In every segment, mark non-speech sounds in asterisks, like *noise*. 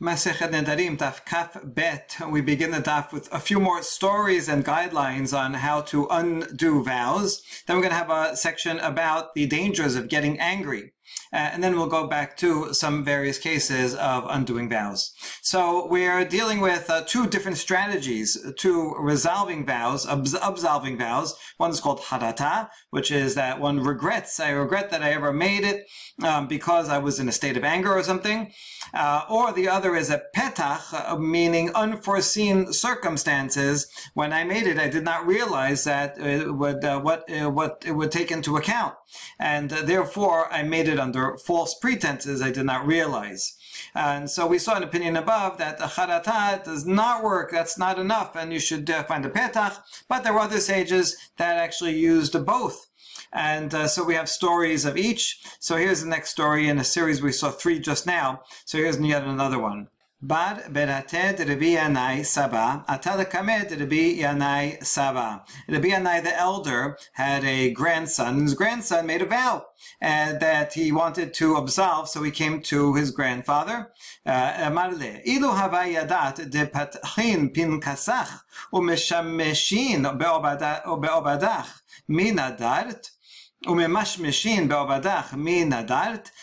Masechet Nedarim, Daf Kaf Bet. We begin the daf with a few more stories and guidelines on how to undo vows. Then we're going to have a section about the dangers of getting angry. Uh, and then we'll go back to some various cases of undoing vows. So we're dealing with uh, two different strategies to resolving vows, absolving vows. One is called harata, which is that one regrets, I regret that I ever made it um, because I was in a state of anger or something. Uh, or the other is a petach, uh, meaning unforeseen circumstances. When I made it, I did not realize that it would, uh, what, uh, what it would take into account. And therefore, I made it under false pretenses I did not realize. And so we saw an opinion above that the charata does not work. That's not enough, and you should uh, find a petach. But there were other sages that actually used both. And uh, so we have stories of each. So here's the next story in a series we saw three just now. So here's yet another one. Bar Berated Rabbi Yanai Saba, Atada Kamed Rabbi Yanai Saba. Rabbi Yanai the elder had a grandson, and his grandson made a vow uh, that he wanted to absolve, so he came to his grandfather. Amarle, Ilu hava yadat de patchin pin kasach, umeshameshin be'obadach, minadart,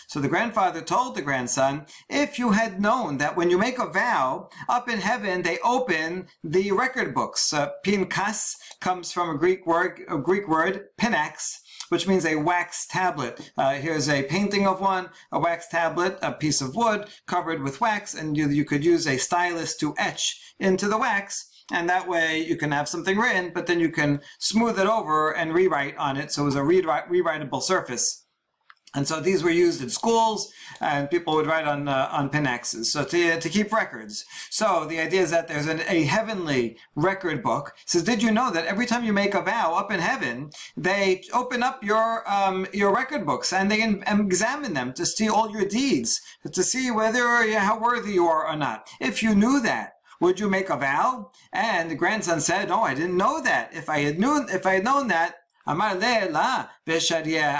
so the grandfather told the grandson, if you had known that when you make a vow, up in heaven they open the record books. Uh, pinkas comes from a Greek word, a Greek word, pinax, which means a wax tablet. Uh, here's a painting of one, a wax tablet, a piece of wood covered with wax, and you, you could use a stylus to etch into the wax and that way you can have something written, but then you can smooth it over and rewrite on it, so it was a rewritable surface. And so these were used in schools, and people would write on uh, on pinaxes, so to, to keep records. So the idea is that there's an, a heavenly record book. It says, did you know that every time you make a vow up in heaven, they open up your um, your record books and they examine them to see all your deeds, to see whether how worthy you are or not. If you knew that, would you make a vow? And the grandson said, No, I didn't know that. If I had known, if I had known that, I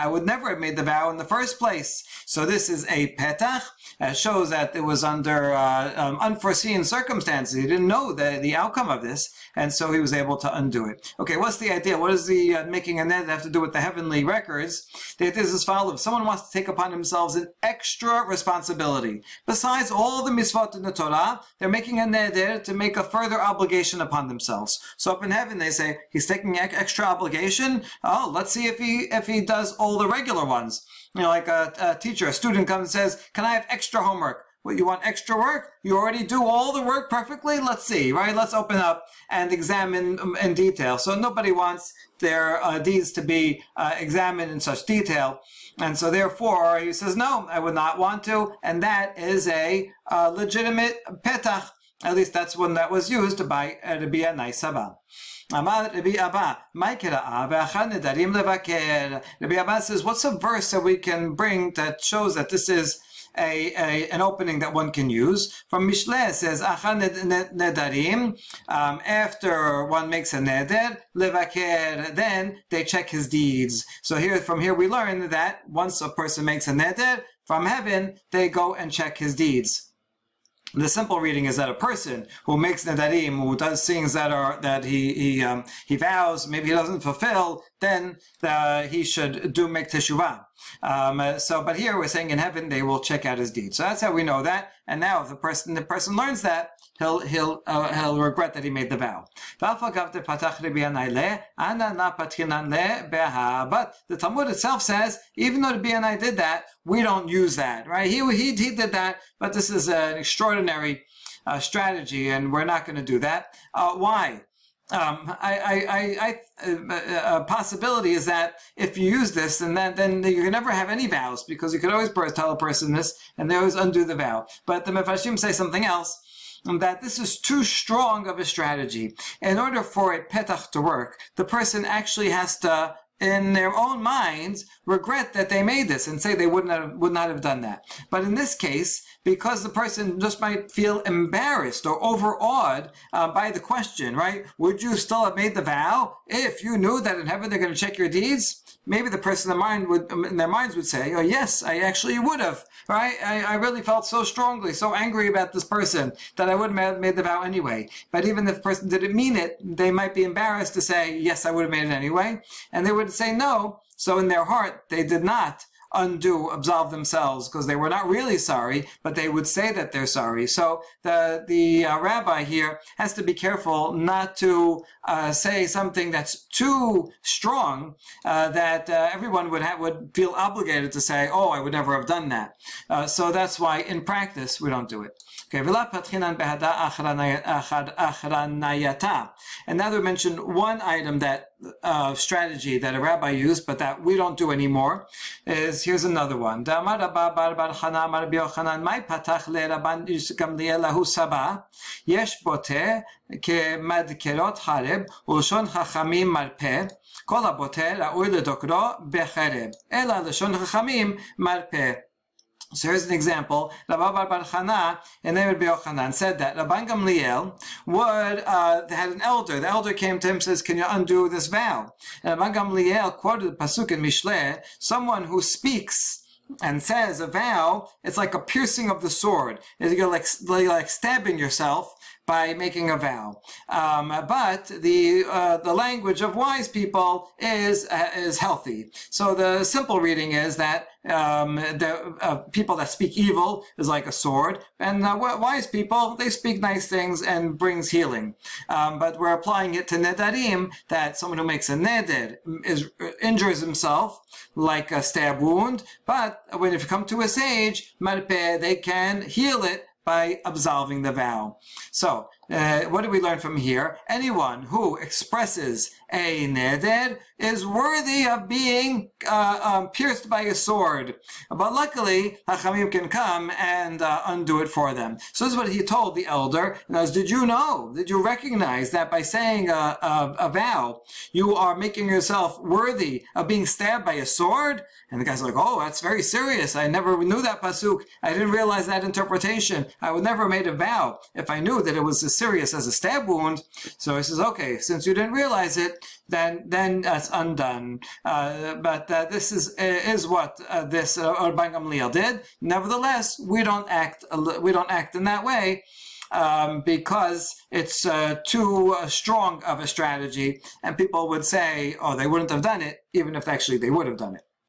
would never have made the vow in the first place. So this is a petach. Uh, shows that it was under uh, um, unforeseen circumstances. He didn't know the, the outcome of this, and so he was able to undo it. Okay, what's the idea? What does the uh, making a neder have to do with the heavenly records? The idea is as follows. Someone wants to take upon themselves an extra responsibility, besides all the mitzvot in the Torah, they're making a neder to make a further obligation upon themselves. So up in heaven, they say, he's taking extra obligation. Oh, let's see if he, if he does all the regular ones. You know, like a, a teacher, a student comes and says, can I have extra homework? What, you want extra work? You already do all the work perfectly? Let's see, right? Let's open up and examine in detail. So nobody wants their uh, deeds to be uh, examined in such detail. And so therefore, he says, no, I would not want to. And that is a uh, legitimate petach. At least that's one that was used by Rabbi Yanai Saba. Amar Rabbi Abba, Rabbi Abba says, what's a verse that we can bring that shows that this is a, a, an opening that one can use. From Mishle says, nedarim, um, after one makes a neder, levaker, then they check his deeds. So here, from here we learn that once a person makes a neder, from heaven, they go and check his deeds. The simple reading is that a person who makes nedarim, who does things that are that he he um, he vows, maybe he doesn't fulfill, then uh, he should do make teshuvah. Um, so, but here we're saying in heaven they will check out his deeds. So that's how we know that. And now, if the person the person learns that, he'll he'll uh, he'll regret that he made the vow. But the Talmud itself says, even though the BNI did that, we don't use that, right? He he he did that, but this is an extraordinary uh, strategy, and we're not going to do that. Uh, why? um, I, I, I, uh, a possibility is that if you use this, and then then you can never have any vows because you could always tell a person this, and they always undo the vow. But the Mefarshim say something else that this is too strong of a strategy. In order for a petach to work, the person actually has to in their own minds regret that they made this and say they would not have, would not have done that. But in this case, because the person just might feel embarrassed or overawed uh, by the question, right? Would you still have made the vow if you knew that in heaven they're going to check your deeds? Maybe the person in their mind would, in their minds would say, "Oh yes, I actually would have." Right? I, I really felt so strongly, so angry about this person that I wouldn't have made the vow anyway. But even if the person didn't mean it, they might be embarrassed to say, "Yes, I would have made it anyway," and they would say no. So in their heart, they did not undo, absolve themselves because they were not really sorry, but they would say that they're sorry. So the the uh, rabbi here has to be careful not to uh, say something that's too strong uh, that uh, everyone would have, would feel obligated to say, "Oh, I would never have done that." Uh, so that's why in practice we don't do it. Okay, and now we mentioned one item that uh, strategy that a rabbi used, but that we don't do anymore, is here's another one. יש בוטה כמדקרות חרב ולשון חכמים מרפא כל הבוטה ראוי לדוקרו בחרב אלא לשון חכמים מרפא so here's an example. Rabbi Bar Chana and David Yochanan said that Rabban Gamliel would uh, had an elder. The elder came to him and says, "Can you undo this vow?" And Rabban Gamliel quoted pasuk in Mishle: "Someone who speaks." and says a vow, it's like a piercing of the sword. You're like, like stabbing yourself by making a vow. Um, but the uh, the language of wise people is uh, is healthy. So the simple reading is that um, the uh, people that speak evil is like a sword, and uh, wise people they speak nice things and brings healing. Um, but we're applying it to nedarim that someone who makes a neder is injures himself like a stab wound, but when you come to a sage, age, they can heal it by absolving the vow. So, uh, what do we learn from here? Anyone who expresses a neder is worthy of being uh, um, pierced by a sword. But luckily, Hachamim can come and uh, undo it for them. So this is what he told the elder. Now, did you know, did you recognize that by saying a, a, a vow, you are making yourself worthy of being stabbed by a sword? And the guy's like, oh, that's very serious. I never knew that pasuk. I didn't realize that interpretation. I would never have made a vow if I knew that it was serious as a stab wound. So he says, okay, since you didn't realize it, then then that's undone. Uh, but uh, this is is what uh, this uh, Gamliel did. Nevertheless, we don't act we don't act in that way. Um, because it's uh, too uh, strong of a strategy, and people would say, "Oh, they wouldn't have done it," even if actually they would have done it.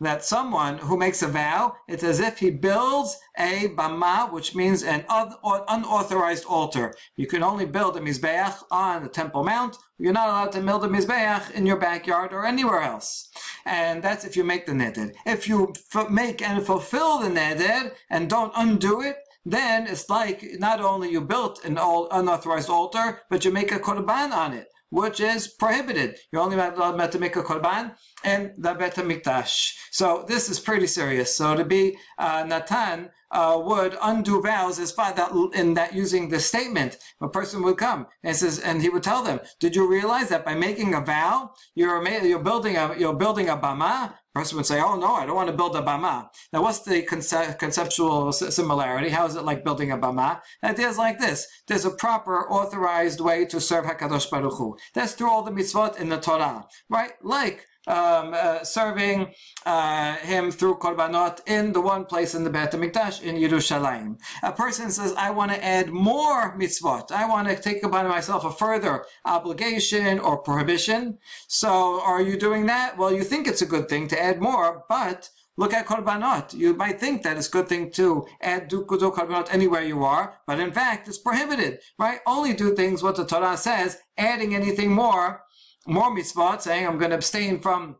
that someone who makes a vow, it's as if he builds a bama, which means an unauthorized altar. You can only build a mizbeach on the Temple Mount. You're not allowed to build a mizbeach in your backyard or anywhere else. And that's if you make the neder. If you make and fulfill the neder and don't undo it, then it's like not only you built an unauthorized altar, but you make a korban on it which is prohibited. You're only allowed to make a korban and the Bet HaMikdash. So this is pretty serious. So to be uh, Natan uh, would undo vows as far that in that using the statement, a person would come and says, and he would tell them, "Did you realize that by making a vow, you're you're building a you're building a bama?" Person would say, "Oh no, I don't want to build a bama." Now, what's the conce- conceptual similarity? How is it like building a bama? The idea is like this: there's a proper, authorized way to serve Hakadosh Baruch Hu. That's through all the mitzvot in the Torah, right? Like um, uh, serving uh, him through korbanot in the one place in the Beit HaMikdash in Yerushalayim. A person says, I want to add more mitzvot. I want to take upon myself a further obligation or prohibition. So are you doing that? Well, you think it's a good thing to add more, but Look at korbanot. You might think that it's a good thing to add do, korbanot anywhere you are, but in fact, it's prohibited, right? Only do things what the Torah says. Adding anything more more mitzvot, saying I'm going to abstain from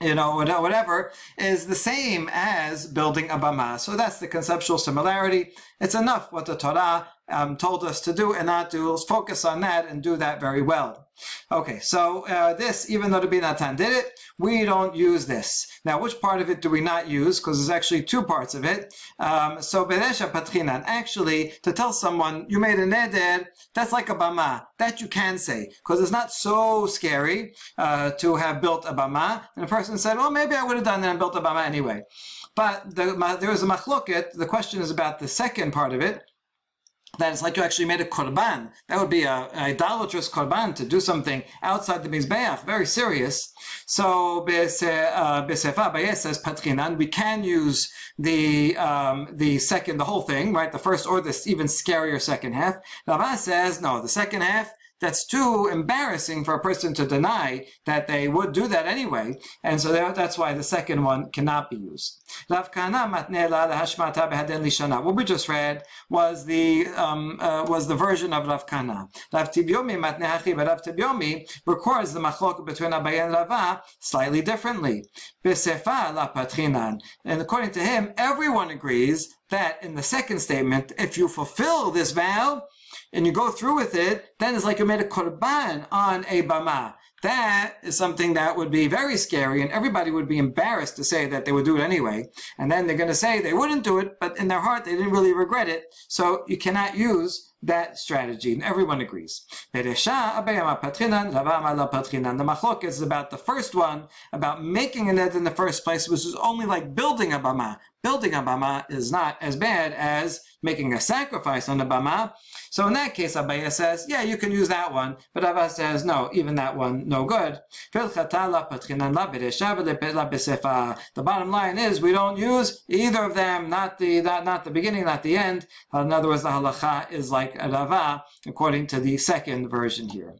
you know, whatever, is the same as building a bama. So that's the conceptual similarity. It's enough what the Torah um, told us to do and not do. Let's focus on that and do that very well. Okay, so uh, this, even though the Binatan did it, we don't use this. Now, which part of it do we not use? Because there's actually two parts of it. Um, so, Beresha Patrinan, actually, to tell someone you made a neder, that's like a bama. That you can say, because it's not so scary uh, to have built a bama. And a person said, well, maybe I would have done that and built a bama anyway. But the, there is a machloket. The question is about the second part of it that it's like you actually made a korban. That would be a, an idolatrous korban to do something outside the mizbeach, very serious. So besefa uh, says patrinan. We can use the um, the second, the whole thing, right? The first or this even scarier second half. Rava says no. The second half that's too embarrassing for a person to deny that they would do that anyway. And so that's why the second one cannot be used. Matne. What we just read was the um, uh, was the version of Rav Kana. Rav Tibyomi matnehachi, but Rav Tibyomi records the machlok between Abaye and Rava slightly differently. And according to him, everyone agrees that in the second statement, if you fulfill this vow, and you go through with it, then it's like you made a korban on a bama. That is something that would be very scary, and everybody would be embarrassed to say that they would do it anyway. And then they're going to say they wouldn't do it, but in their heart they didn't really regret it. So you cannot use that strategy, and everyone agrees. The machlok is about the first one, about making a net in the first place, which is only like building a bama. Building a bama is not as bad as making a sacrifice on the bama. So in that case, Abaye says, yeah, you can use that one, but Abba says, no, even that one, no good. The bottom line is we don't use either of them, not the not, not the beginning, not the end. In other words, the halacha is like rava, according to the second version here.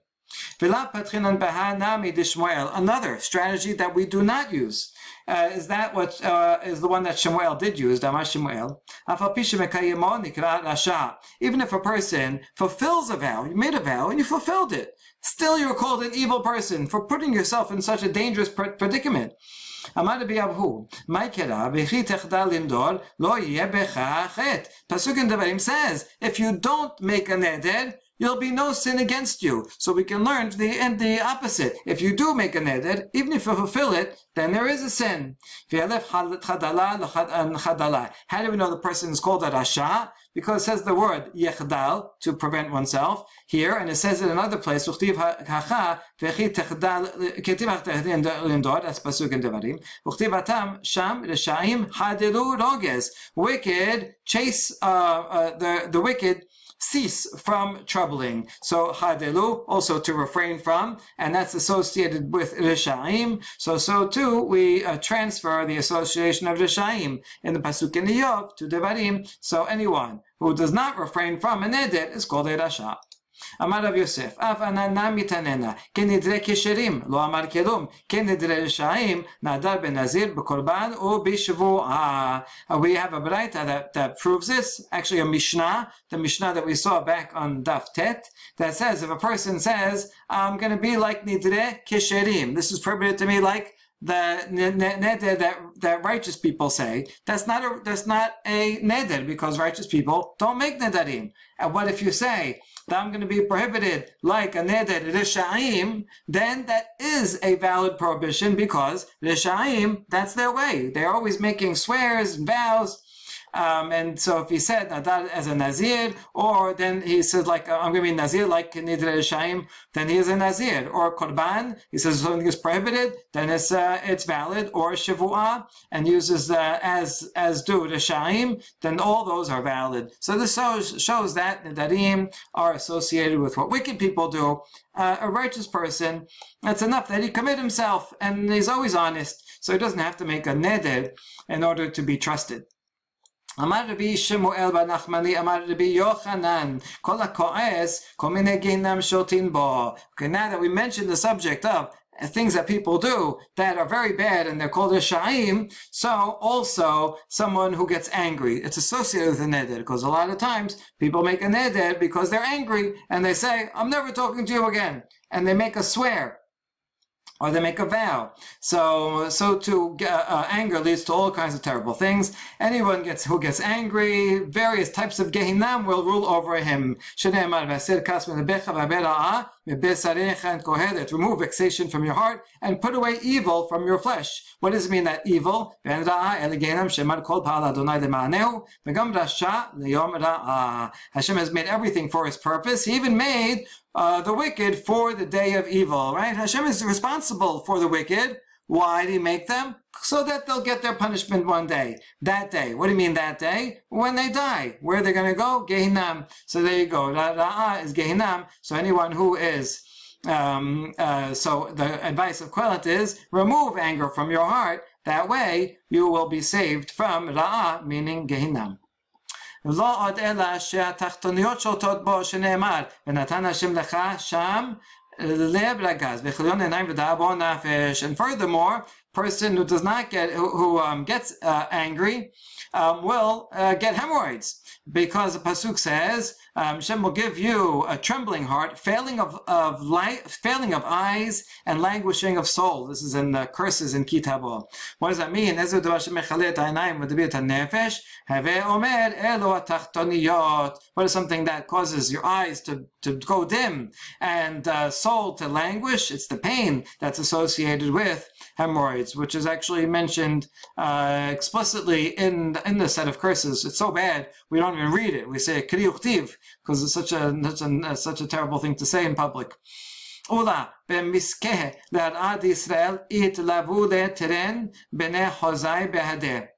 Another strategy that we do not use uh, is that what uh, is the one that Shemuel did use, Damar Shemuel. Even if a person fulfills a vow, you made a vow and you fulfilled it, still you're called an evil person for putting yourself in such a dangerous predicament. אמר רבי אבהו, מה קרה? וכי תחדל לנדור, לא יהיה בך חטא. Pasuk in Devarim says, if you don't make a neder, there'll be no sin against you. So we can learn the and the opposite. If you do make a neder, even if you fulfill it, then there is a sin. How do we know the person is called a rasha? Because it says the word yechdal, to prevent oneself, here, and it says it in another place, pasuk in Devarim. Wicked chase uh, uh, the, the wicked cease from troubling. So hadelu, also to refrain from, and that's associated with rishaim. So so too we uh, transfer the association of rishaim in the pasuk in Iyov to devarim. So anyone who does not refrain from an edit is called a rasha. אמר רב יוסף, אף עננה מתעננה, כנדרי כשרים, לא אמר כלום, כנדרי רשעים, נעדר בנזיר, בקורבן ובשבועה. We have a braita that, that proves this, actually a mishnah, the mishnah that we saw back on daf tet, that says if a person says, I'm going to be like nidre kesherim, this is permitted to me like the neder that that righteous people say that's not a that's not a neder because righteous people don't make nedarim. And what if you say that I'm going to be prohibited like a neder rishaim, then that is a valid prohibition because rishaim, that's their way. They're always making swears and vows um, and so if he said Nadar as a Nazir, or then he says like, I'm going to be Nazir like Nidre Shaim, then he is a Nazir. Or Korban, he says something is prohibited, then it's uh, it's valid. Or Shavua, and uses uh, as as do Reshaim, then all those are valid. So this shows, shows that Nidarim are associated with what wicked people do. Uh, a righteous person, that's enough that he commit himself and he's always honest, so he doesn't have to make a neder in order to be trusted. אמר רבי שמואל בר נחמני, אמר רבי יוחנן, כל הכועס, כל מיני גיהנם שולטים בו. Okay, now that we mentioned the subject of things that people do that are very bad and they're called a sha'im, so also someone who gets angry. It's associated with a neder because a lot of times people make a neder because they're angry and they say, I'm never talking to you again. And they make a swear. or they make a vow. So, so to uh, uh, anger leads to all kinds of terrible things. Anyone gets who gets angry, various types of gehinam will rule over him. Remove vexation from your heart and put away evil from your flesh. What does it mean that evil? Hashem has made everything for his purpose. He even made uh, the wicked for the day of evil, right? Hashem is responsible for the wicked. Why do you make them? So that they'll get their punishment one day. That day. What do you mean that day? When they die. Where are they going to go? Gehinam. So there you go. Ra'ah is gehinam. So anyone who is um, uh, so the advice of Kohelet is remove anger from your heart. That way you will be saved from Ra'ah, meaning Gehinam. לא עוד אלא שהתחתוניות שולטות בו, שנאמר, ונתן השם לך שם and furthermore, person who does not get who, who um, gets uh, angry um, will uh, get hemorrhoids. Because the pasuk says um, Hashem will give you a trembling heart, failing of of light, failing of eyes, and languishing of soul. This is in the curses in Ki Tavo. What does that mean? What is something that causes your eyes to, to go dim and uh, soul to languish? It's the pain that's associated with hemorrhoids, which is actually mentioned uh, explicitly in in the set of curses. It's so bad we don't even read it. We say because it's such a, such a such a terrible thing to say in public. Ula b'miskeh le'arad Israel it lavu le'teren b'nei hozai behadeh.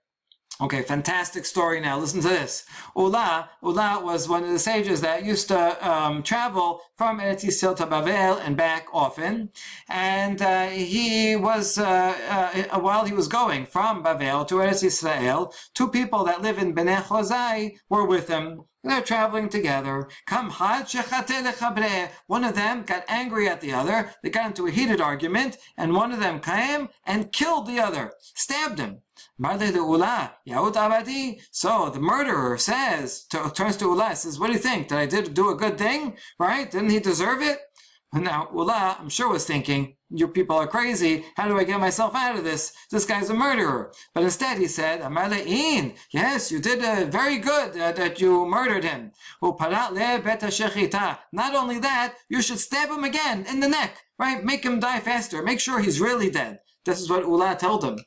Okay, fantastic story now. Listen to this. Ula, Ula was one of the sages that used to um, travel from Eretz Yisrael to Bavel and back often. And uh, he was, uh, uh, while he was going from Bavel to Eretz Yisrael, two people that live in Bnei Hozai were with him. They're traveling together. One of them got angry at the other. They got into a heated argument, and one of them came and killed the other, stabbed him. So the murderer says, turns to Ula, says, what do you think? Did I did do a good thing? Right? Didn't he deserve it? Now, Ula, I'm sure was thinking, Your people are crazy. How do I get myself out of this? This guy's a murderer. But instead he said, Amale'in, yes, you did uh, very good uh, that you murdered him. Not only that, you should stab him again in the neck, right? Make him die faster. Make sure he's really dead. This is what Ula told him.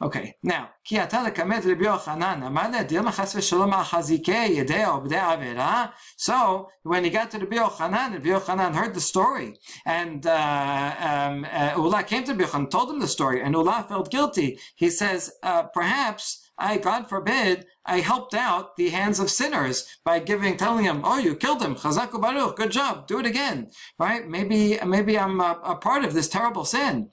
Okay, now, כי אתה לכמת רבי יוחנן, אמר לה, דילמה חס ושלום על חזיקי ידי עובדי עבירה? So, when he got to Rabbi Yochanan, Rabbi Yochanan heard the story, and uh, um, uh, Ula came to Rabbi Yochanan, told him the story, and Ula felt guilty. He says, uh, perhaps I, God forbid, I helped out the hands of sinners by giving, telling him, "Oh, you killed him, chazaku baruch, good job, do it again." Right? Maybe, maybe I'm a, a part of this terrible sin.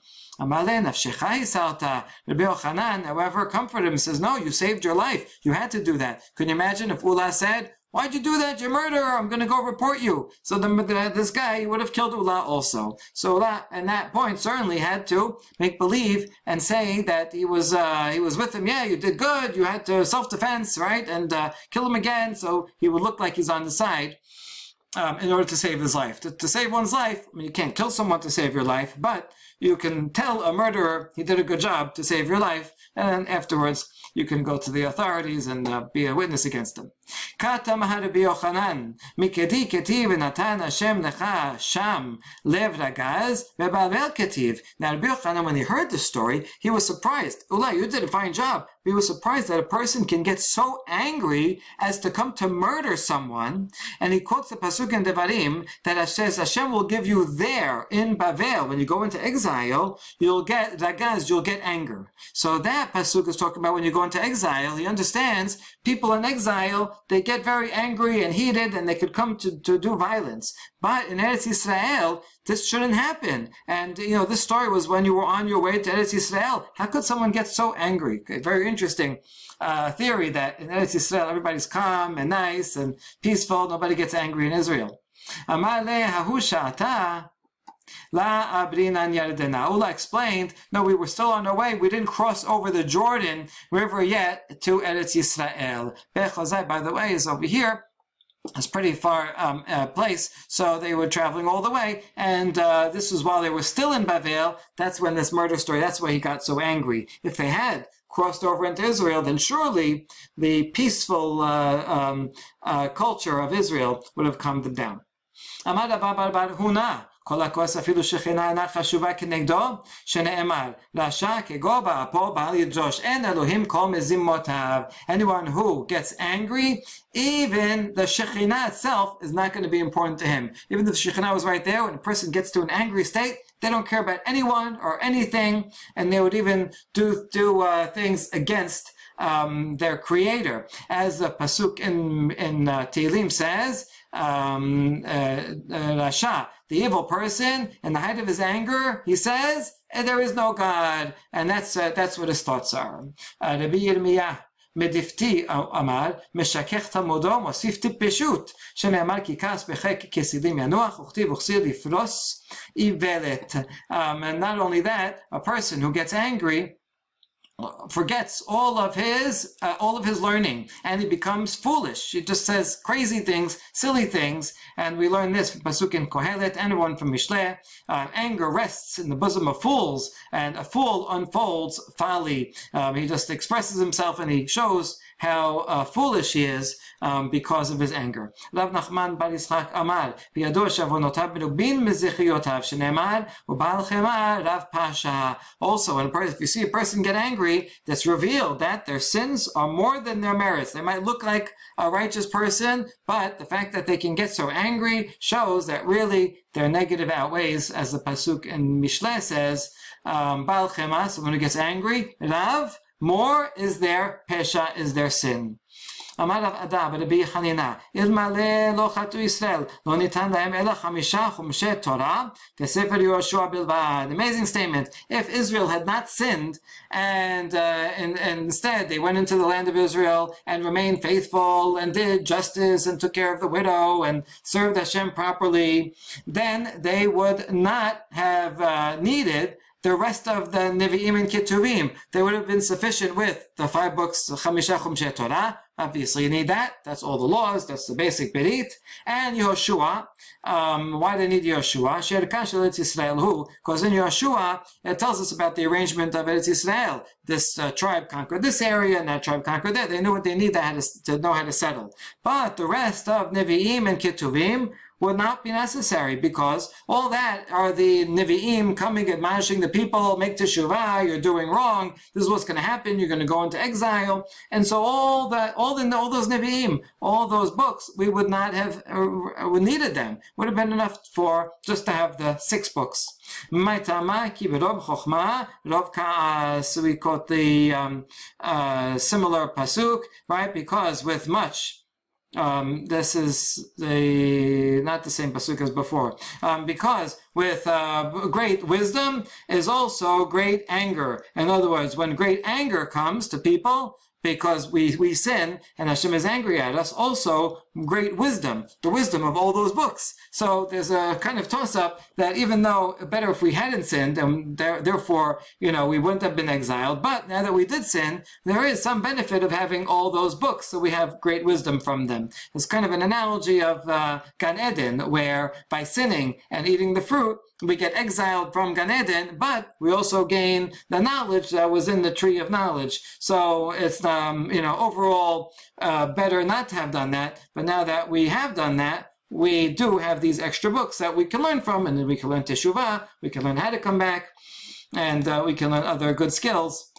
Rabbi Yochanan, however, comforted him, says, no, you saved your life. You had to do that. Can you imagine if Ula said, Why'd you do that? You're a murderer. I'm going to go report you. So the, the, this guy would have killed Ula also. So Ula, at that point, certainly had to make believe and say that he was uh, he was with him. Yeah, you did good. You had to self defense, right? And uh, kill him again, so he would look like he's on the side. Um, in order to save his life. To, to save one's life, I mean, you can't kill someone to save your life, but you can tell a murderer he did a good job to save your life, and then afterwards you can go to the authorities and uh, be a witness against them. Now Rabbi Yochanan, when he heard the story, he was surprised. Ula, you did a fine job. He were surprised that a person can get so angry as to come to murder someone. And he quotes the Pasuk in Devarim that says Hashem will give you there in Bavel, when you go into exile, you'll get Ragaz, you'll get anger. So that Pasuk is talking about when you go into exile. He understands people in exile, they get very angry and heated and they could come to, to do violence. But in Eretz Israel, this shouldn't happen. And, you know, this story was when you were on your way to Eretz Israel. How could someone get so angry? Very interesting uh, theory that in Eretz Israel, everybody's calm and nice and peaceful. Nobody gets angry in Israel. La Abrinan Yardena. Ula explained, no, we were still on our way. We didn't cross over the Jordan River yet to Eretz Yisrael. By the way, is over here. It's pretty far um, uh, place, so they were traveling all the way, and uh, this was while they were still in Bavel. That's when this murder story. That's why he got so angry. If they had crossed over into Israel, then surely the peaceful uh, um, uh, culture of Israel would have calmed them down. כל הכוס אפילו שכינה אינה חשובה כנגדו, שנאמר, רשע כגו באפו בעל ידרוש, אין אלוהים כל מזימותיו. Anyone who gets angry, even the Shekhinah itself is not going to be important to him. Even if the Shekhinah was right there, when a person gets to an angry state, they don't care about anyone or anything, and they would even do, do uh, things against um, their creator. As the Pasuk in, in uh, Tehillim says, um, uh, uh, Rasha, the evil person, in the height of his anger, he says, there is no God. And that's, uh, that's what his thoughts are. Rabbi Yirmiyah, מדפתי אמר, משכך תלמודו, מוסיף טיפשות, שנאמר כי כעס בחק כסידים ינוח, וכתיב וכסיר לפרוס איוולת. Um, and not only that, a person who gets angry forgets all of his uh, all of his learning and he becomes foolish. He just says crazy things silly things and we learn this from pasuk in kohelet and one from mishle uh, anger rests in the bosom of fools and a fool unfolds folly. Um, he just expresses himself and he shows how uh, foolish he is um, because of his anger. Nachman bar Yitzchak Amar, shavonotav merubin u'bal chemar rav pasha. Also, if you see a person get angry, that's revealed that their sins are more than their merits. They might look like a righteous person, but the fact that they can get so angry shows that really their negative outweighs, as the pasuk in Mishle says, um, Baal Chema, someone who gets angry, Rav, more is their pesha, is their sin. אמר רב אדה ברבי חנינה, אלמלא לא חטאו ישראל, לא ניתן להם אלא חמישה חומשי תורה כספר יהושע בלבד. Amazing statement. If Israel had not sinned and, uh, and, and instead they went into the land of Israel and remained faithful and did justice and took care of the widow and served Hashem properly, then they would not have uh, needed the rest of the Nevi'im and Ketuvim, they would have been sufficient with the five books, Chamisha Chumshe Torah. Obviously, you need that. That's all the laws. That's the basic Berit. And Yehoshua. Um, why do they need Yehoshua? Sherkash Eretz Yisrael who? Because in Yehoshua, it tells us about the arrangement of Eretz Yisrael. This uh, tribe conquered this area, and that tribe conquered that. They knew what they need to, to know how to settle. But the rest of Nevi'im and Ketuvim would not be necessary because all that are the Nevi'im coming admonishing the people, make teshuvah, you're doing wrong, this is what's going to happen, you're going to go into exile. And so all that, all the, all those Nevi'im, all those books, we would not have uh, needed them. Would have been enough for just to have the six books. So we quote the um, uh, similar pasuk, right? Because with much um, this is the not the same pasuk as before, um, because with uh, great wisdom is also great anger. In other words, when great anger comes to people, because we, we sin and Hashem is angry at us. Also, great wisdom, the wisdom of all those books. So there's a kind of toss up that even though better if we hadn't sinned and there, therefore, you know, we wouldn't have been exiled. But now that we did sin, there is some benefit of having all those books. So we have great wisdom from them. It's kind of an analogy of uh, Gan Eden, where by sinning and eating the fruit, we get exiled from Gan Eden, but we also gain the knowledge that was in the tree of knowledge. So it's, um, you know, overall uh, better not to have done that. But now that we have done that, we do have these extra books that we can learn from, and then we can learn Teshuvah, we can learn how to come back, and uh, we can learn other good skills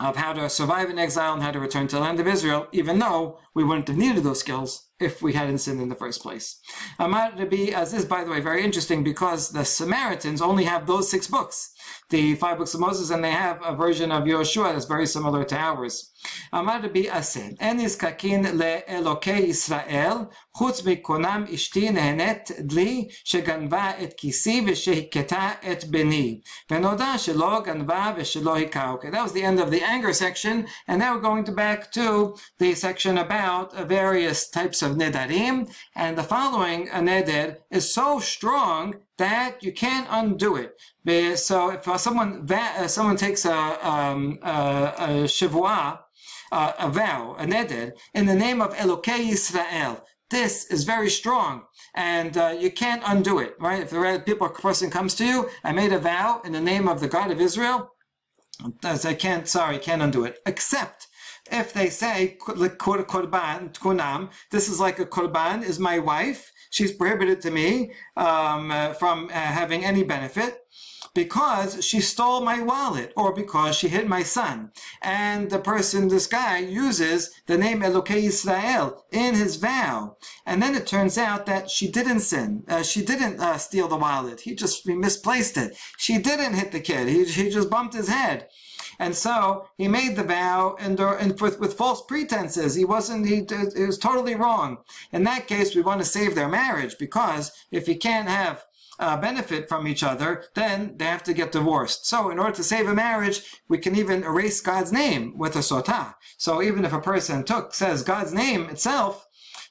of how to survive in exile and how to return to the land of Israel, even though we wouldn't have needed those skills if we hadn't sinned in the first place. Um, Amar Rabbi, as is by the way, very interesting because the Samaritans only have those six books, the five books of Moses, and they have a version of Yoshua that's very similar to ours. Um, Amar Rabbi Asen, Enis kakin le Elokei Israel, chutz mikonam ishti nehenet dli sheganva et kisi v'shehiketa et beni, v'noda shelo ganva v'shelo hikaoke. That was the end of the anger section, and now we're going to back to the section about various types of nedarim, and the following a neder is so strong that you can't undo it. So if someone someone takes a, um, a, a uh, a vow, a neder, in the name of Elokei Israel, this is very strong and uh, you can't undo it, right? If the people person comes to you, I made a vow in the name of the God of Israel, I can't, sorry, can't undo it, except if they say korban kunam, this is like a korban, is my wife. She's prohibited to me um, uh, from uh, having any benefit because she stole my wallet or because she hit my son. And the person, this guy, uses the name Elokei Israel in his vow. And then it turns out that she didn't sin. Uh, she didn't uh, steal the wallet. He just misplaced it. She didn't hit the kid. He, he just bumped his head. And so he made the vow and, and with, with false pretenses. He wasn't, he, was totally wrong. In that case, we want to save their marriage because if he can't have uh, benefit from each other, then they have to get divorced. So in order to save a marriage, we can even erase God's name with a sotah. So even if a person took, says God's name itself,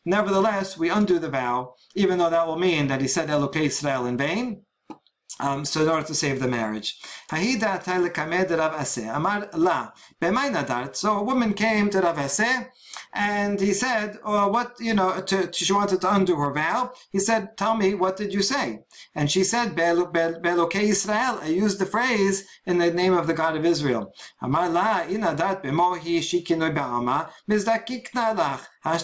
nevertheless, we undo the vow, even though that will mean that he said Elokei Israel in vain. Um, so in order to save the marriage. So a woman came to Rav Aseh and he said, oh, what, you know, to, to, she wanted to undo her vow. He said, tell me, what did you say? And she said, Be'elokei Israel. I used the phrase in the name of the God of Israel. Amar la inadat bemohi shikinoi ba'ama mizdakikna lach. And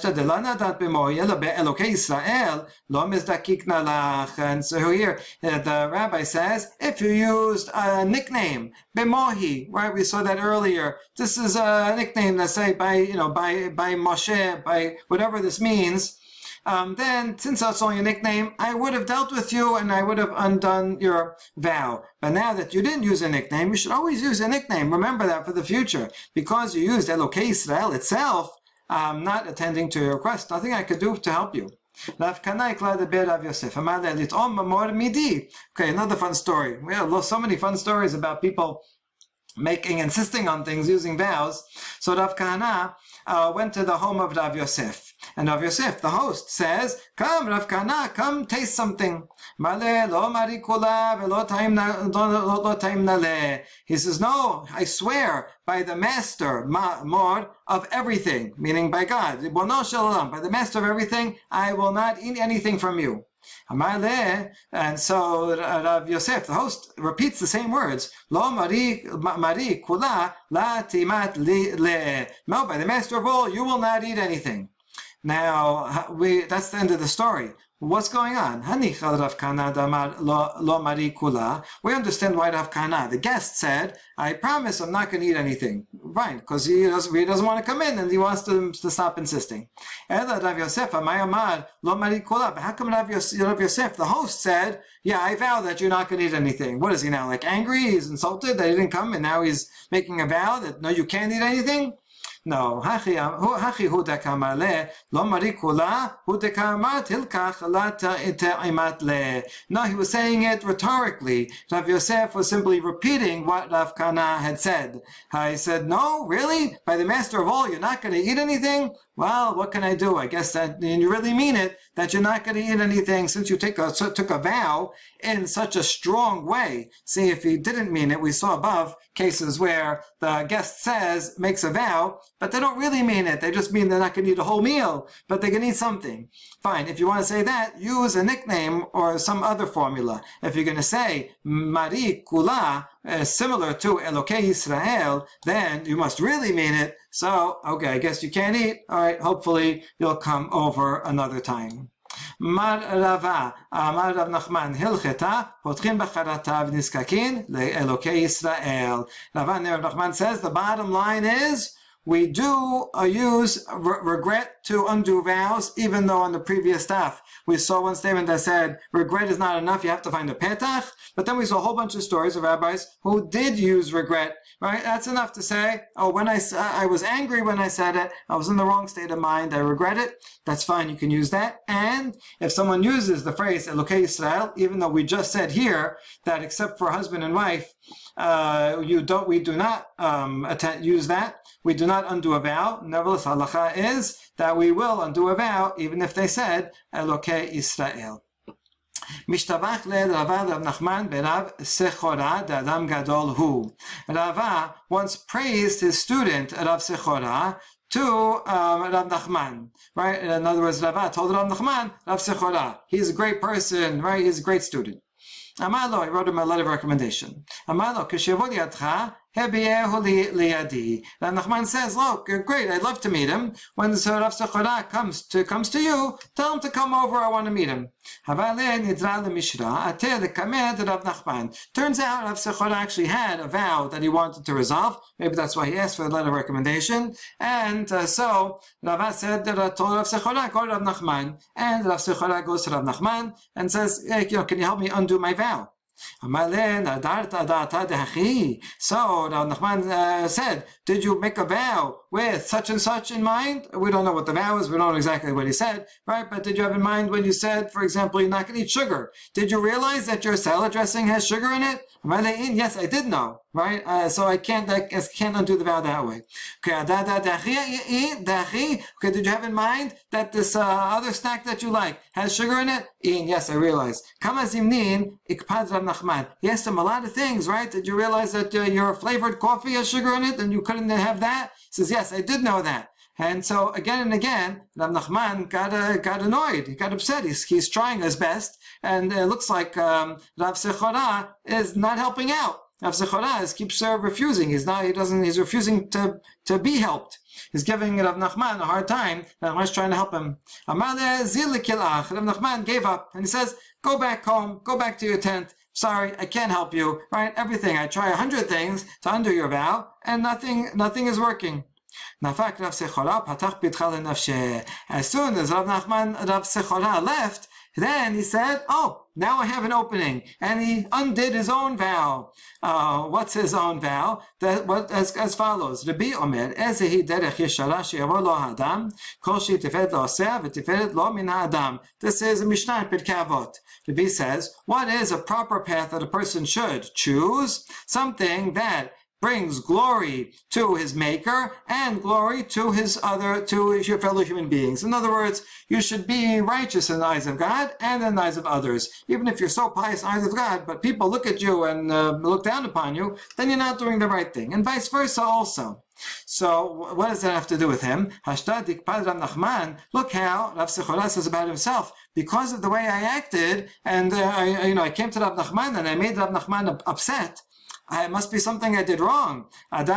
so here uh, the rabbi says, if you used a nickname, Bemohi, right? We saw that earlier. This is a nickname Let's say by, you know, by, by Moshe, by whatever this means. Um, then, since that's only a nickname, I would have dealt with you and I would have undone your vow. But now that you didn't use a nickname, you should always use a nickname. Remember that for the future. Because you used Elokei Israel itself, I'm not attending to your request. Nothing I could do to help you. Okay, another fun story. We have so many fun stories about people making, insisting on things, using vows. So Rav Kahana uh, went to the home of Rav Yosef. And Rav Yosef, the host, says, Come, Rav Kahana, come taste something. He says, No, I swear by the master, Mor, of everything, meaning by God, by the master of everything, I will not eat anything from you. And so Rav Yosef, the host, repeats the same words. Lo mari mari kula la timat le. No, by the master of all, you will not eat anything. Now, we, that's the end of the story. What's going on? We understand why Rav Kana, the guest said, I promise I'm not going to eat anything. Fine, because he doesn't, he doesn't want to come in and he wants to, to stop insisting. How come Rav Yosef, the host said, yeah, I vow that you're not going to eat anything. What is he now, like angry? He's insulted that he didn't come and now he's making a vow that no, you can't eat anything? No, הכי הוא דקמלה, לא מרי כולה, הוא דקאמר תלקח לתאימת ל. No, he was saying it rhetorically. Rav Yosef was simply repeating what Rav Kana had said. I said, no, really? By the master of all, you're not going to eat anything? Well, what can I do? I guess that and you really mean it that you're not going to eat anything since you take a, took a vow in such a strong way. See, if he didn't mean it, we saw above cases where the guest says, makes a vow, but they don't really mean it. They just mean they're not going to eat a whole meal, but they can eat something. Fine. If you want to say that, use a nickname or some other formula. If you're going to say Mari Kula, uh, similar to Elokei Israel, then you must really mean it. So, okay, I guess you can't eat. All right, hopefully you'll come over another time. מר רבה, אמר רב נחמן, הלכתה, פותחים בחרטה ונזקקין לאלוקי ישראל. Rava Rav Nachman says the bottom line is we do uh, use re- regret to undo vows, even though on the previous stuff we saw one statement that said regret is not enough, you have to find a petach. But then we saw a whole bunch of stories of rabbis who did use regret. Right? That's enough to say, oh, when I I was angry when I said it, I was in the wrong state of mind, I regret it. That's fine, you can use that. And if someone uses the phrase Elokei even though we just said here that except for husband and wife, uh, you don't, we do not um, use that We do not undo a vow. Nevertheless, halacha is that we will undo a vow, even if they said Elokei Israel. משתבח לרבה רב נחמן ברב סחורה דאדם גדול הוא. Rava once praised his student Rav Sechora to um, Rav Nachman, right? In other words, Rava told Rav Nachman, Rav Sechora, he's a great person, right? He's a great student. Amalo, he wrote him a letter of recommendation. Amalo, כשיבוא לידך, and Nachman says, look, uh, great, I'd love to meet him. When the Rav Sechora comes to, comes to you, tell him to come over, I want to meet him. Turns out Rav Sechora actually had a vow that he wanted to resolve. Maybe that's why he asked for the letter of recommendation. And uh, so Rav said that told Rav Sechora, go to Rav Nachman. And Rav Sechora goes to Rav Nachman and says, hey, you know, can you help me undo my vow? So Rav Nachman uh, said, did you make a vow with such and such in mind? We don't know what the vow is. We don't know exactly what he said, right? But did you have in mind when you said, for example, you're not going to eat sugar? Did you realize that your salad dressing has sugar in it? Yes, I did know, right? Uh, so I can't, I can't undo the vow that way. Okay, okay did you have in mind that this uh, other snack that you like has sugar in it? Yes, I realize. He asked him a lot of things, right? Did you realize that uh, your flavored coffee has sugar in it and you couldn't have that? Says, yes, I did know that. And so again and again, Rav Nachman got, uh, got annoyed. He got upset. He's, he's trying his best. And it looks like um, Rav Sechora is not helping out. Rav Sechora is, keeps uh, refusing. He's not, he doesn't, he's refusing to, to be helped. He's giving Rav Nachman a hard time. Rav Nachman's trying to help him. Rav Nachman gave up. And he says, go back home, go back to your tent sorry, I can't help you, right? Everything. I try a hundred things to undo your vow, and nothing, nothing is working. As soon as Rav Nachman Rav Sechora left, then he said, oh, now I have an opening. And he undid his own vow. Uh, what's his own vow? That, what, as, as follows. Rabbi Omer, Ezehi derech yeshara she'yavo lo ha'adam, kol she'tiferet lo oseh, v'tiferet lo min ha'adam. This is a Mishnah in Pirkei Avot. Rabbi says, what is a proper path that a person should choose? Something that brings glory to his maker and glory to his other to his fellow human beings. In other words, you should be righteous in the eyes of God and in the eyes of others. Even if you're so pious in the eyes of God, but people look at you and uh, look down upon you, then you're not doing the right thing. And vice versa also. So what does that have to do with him? Nachman. Look how Rav Sechora says about himself. Because of the way I acted, and uh, I, you know, I came to Rav Nachman and I made Rav Nachman upset. It must be something I did wrong. If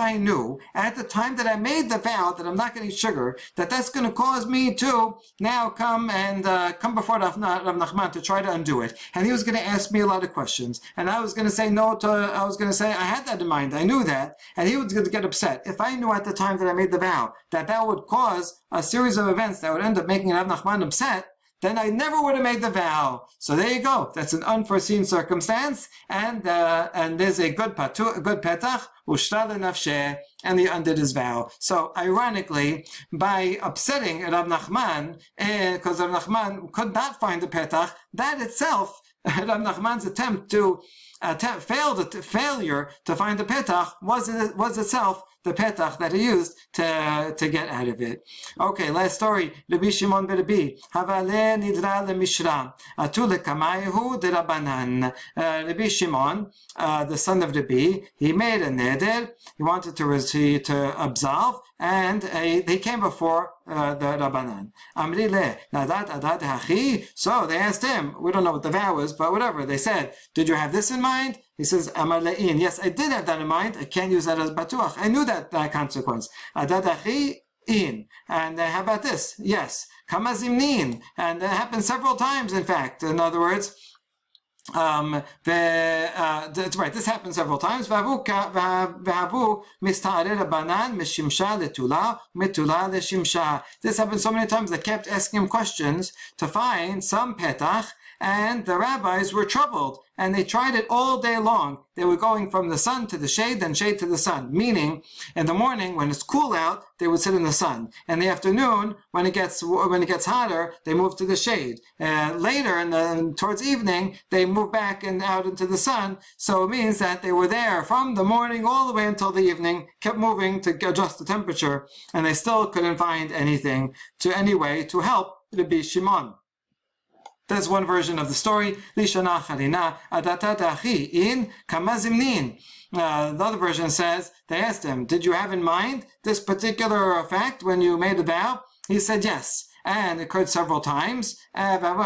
I knew at the time that I made the vow that I'm not going to eat sugar, that that's going to cause me to now come and uh, come before Rav Nachman to try to undo it. And he was going to ask me a lot of questions. And I was going to say no to, I was going to say, I had that in mind. I knew that. And he was going to get upset. If I knew at the time that I made the vow that that would cause a series of events that would end up making Rav Nachman upset, then I never would have made the vow. So there you go. That's an unforeseen circumstance, and uh, and there's a good patu, a good petach, nafsheh, and he undid his vow. So ironically, by upsetting Rav Nachman, because uh, Rav Nachman could not find the petach, that itself, *laughs* Rav Nachman's attempt to attempt, failed, failure to find the petach was was itself the petach that he used to, to get out of it. Okay, last story. Rabbi Shimon ben Rabbi. Havale nidra lemishra. Atule kamayehu de Rabbanan. Uh, Rabbi Shimon, uh, the son of Rabbi, he made a neder. He wanted to, to absolve, and uh, he came before uh, the Rabbanan. Amri le, nadat adat hachi. So they asked him, we don't know what the vow is, but whatever. They said, did you have this in mind? He says, Amar le'in. Yes, I did have that in mind. I can't use that as batuach. I knew that, that consequence. Adadachi in. And uh, how about this? Yes. Kamazimnin. And that happened several times, in fact. In other words, um, the, uh, that's right, this happened several times. This happened so many times they kept asking him questions to find some petach and the rabbis were troubled and they tried it all day long. They were going from the sun to the shade, then shade to the sun. Meaning, in the morning when it's cool out, they would sit in the sun. In the afternoon, when it gets when it gets hotter, they move to the shade. And later, in the towards evening, they move back and out into the sun. So it means that they were there from the morning all the way until the evening, kept moving to adjust the temperature, and they still couldn't find anything to any way to help the Shimon. That's one version of the story. Lishana Harina in Kamazimnin. Uh, the other version says, they asked him, Did you have in mind this particular fact when you made the vow? He said, Yes. And it occurred several times. And it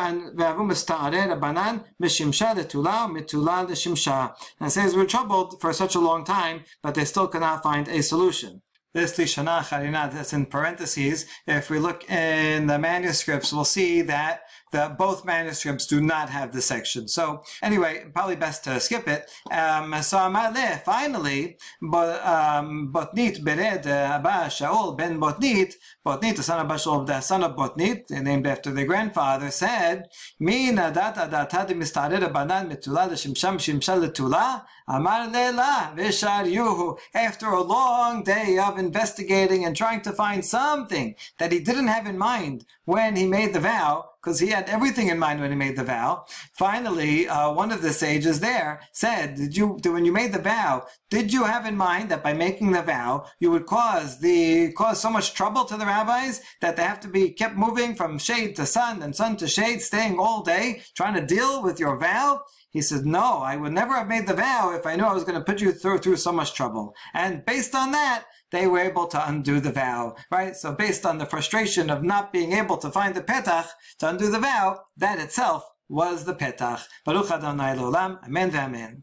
says we're troubled for such a long time, but they still cannot find a solution. This Lishana Harina, that's in parentheses. If we look in the manuscripts, we'll see that the, both manuscripts do not have this section. So anyway, probably best to skip it. Um, so Amaleh, finally, um, Botnit Bered Abba Shaul ben Botnit, Botnit, the son of Bashul, the son of Botnit, named after the grandfather, said, Mina data data de mistared banan mitula l'shimsham shimsha l'tula, Amar le'la v'shar yuhu. After a long day of investigating and trying to find something that he didn't have in mind when he made the vow, because he had everything in mind when he made the vow. Finally, uh, one of the sages there said, "Did you, when you made the vow, did you have in mind that by making the vow, you would cause the cause so much trouble to the rabbis that they have to be kept moving from shade to sun and sun to shade, staying all day trying to deal with your vow?" He says, No, I would never have made the vow if I knew I was going to put you through, through so much trouble. And based on that, they were able to undo the vow, right? So based on the frustration of not being able to find the petach to undo the vow, that itself was the petach. Baruch Adonai Amen v'amen.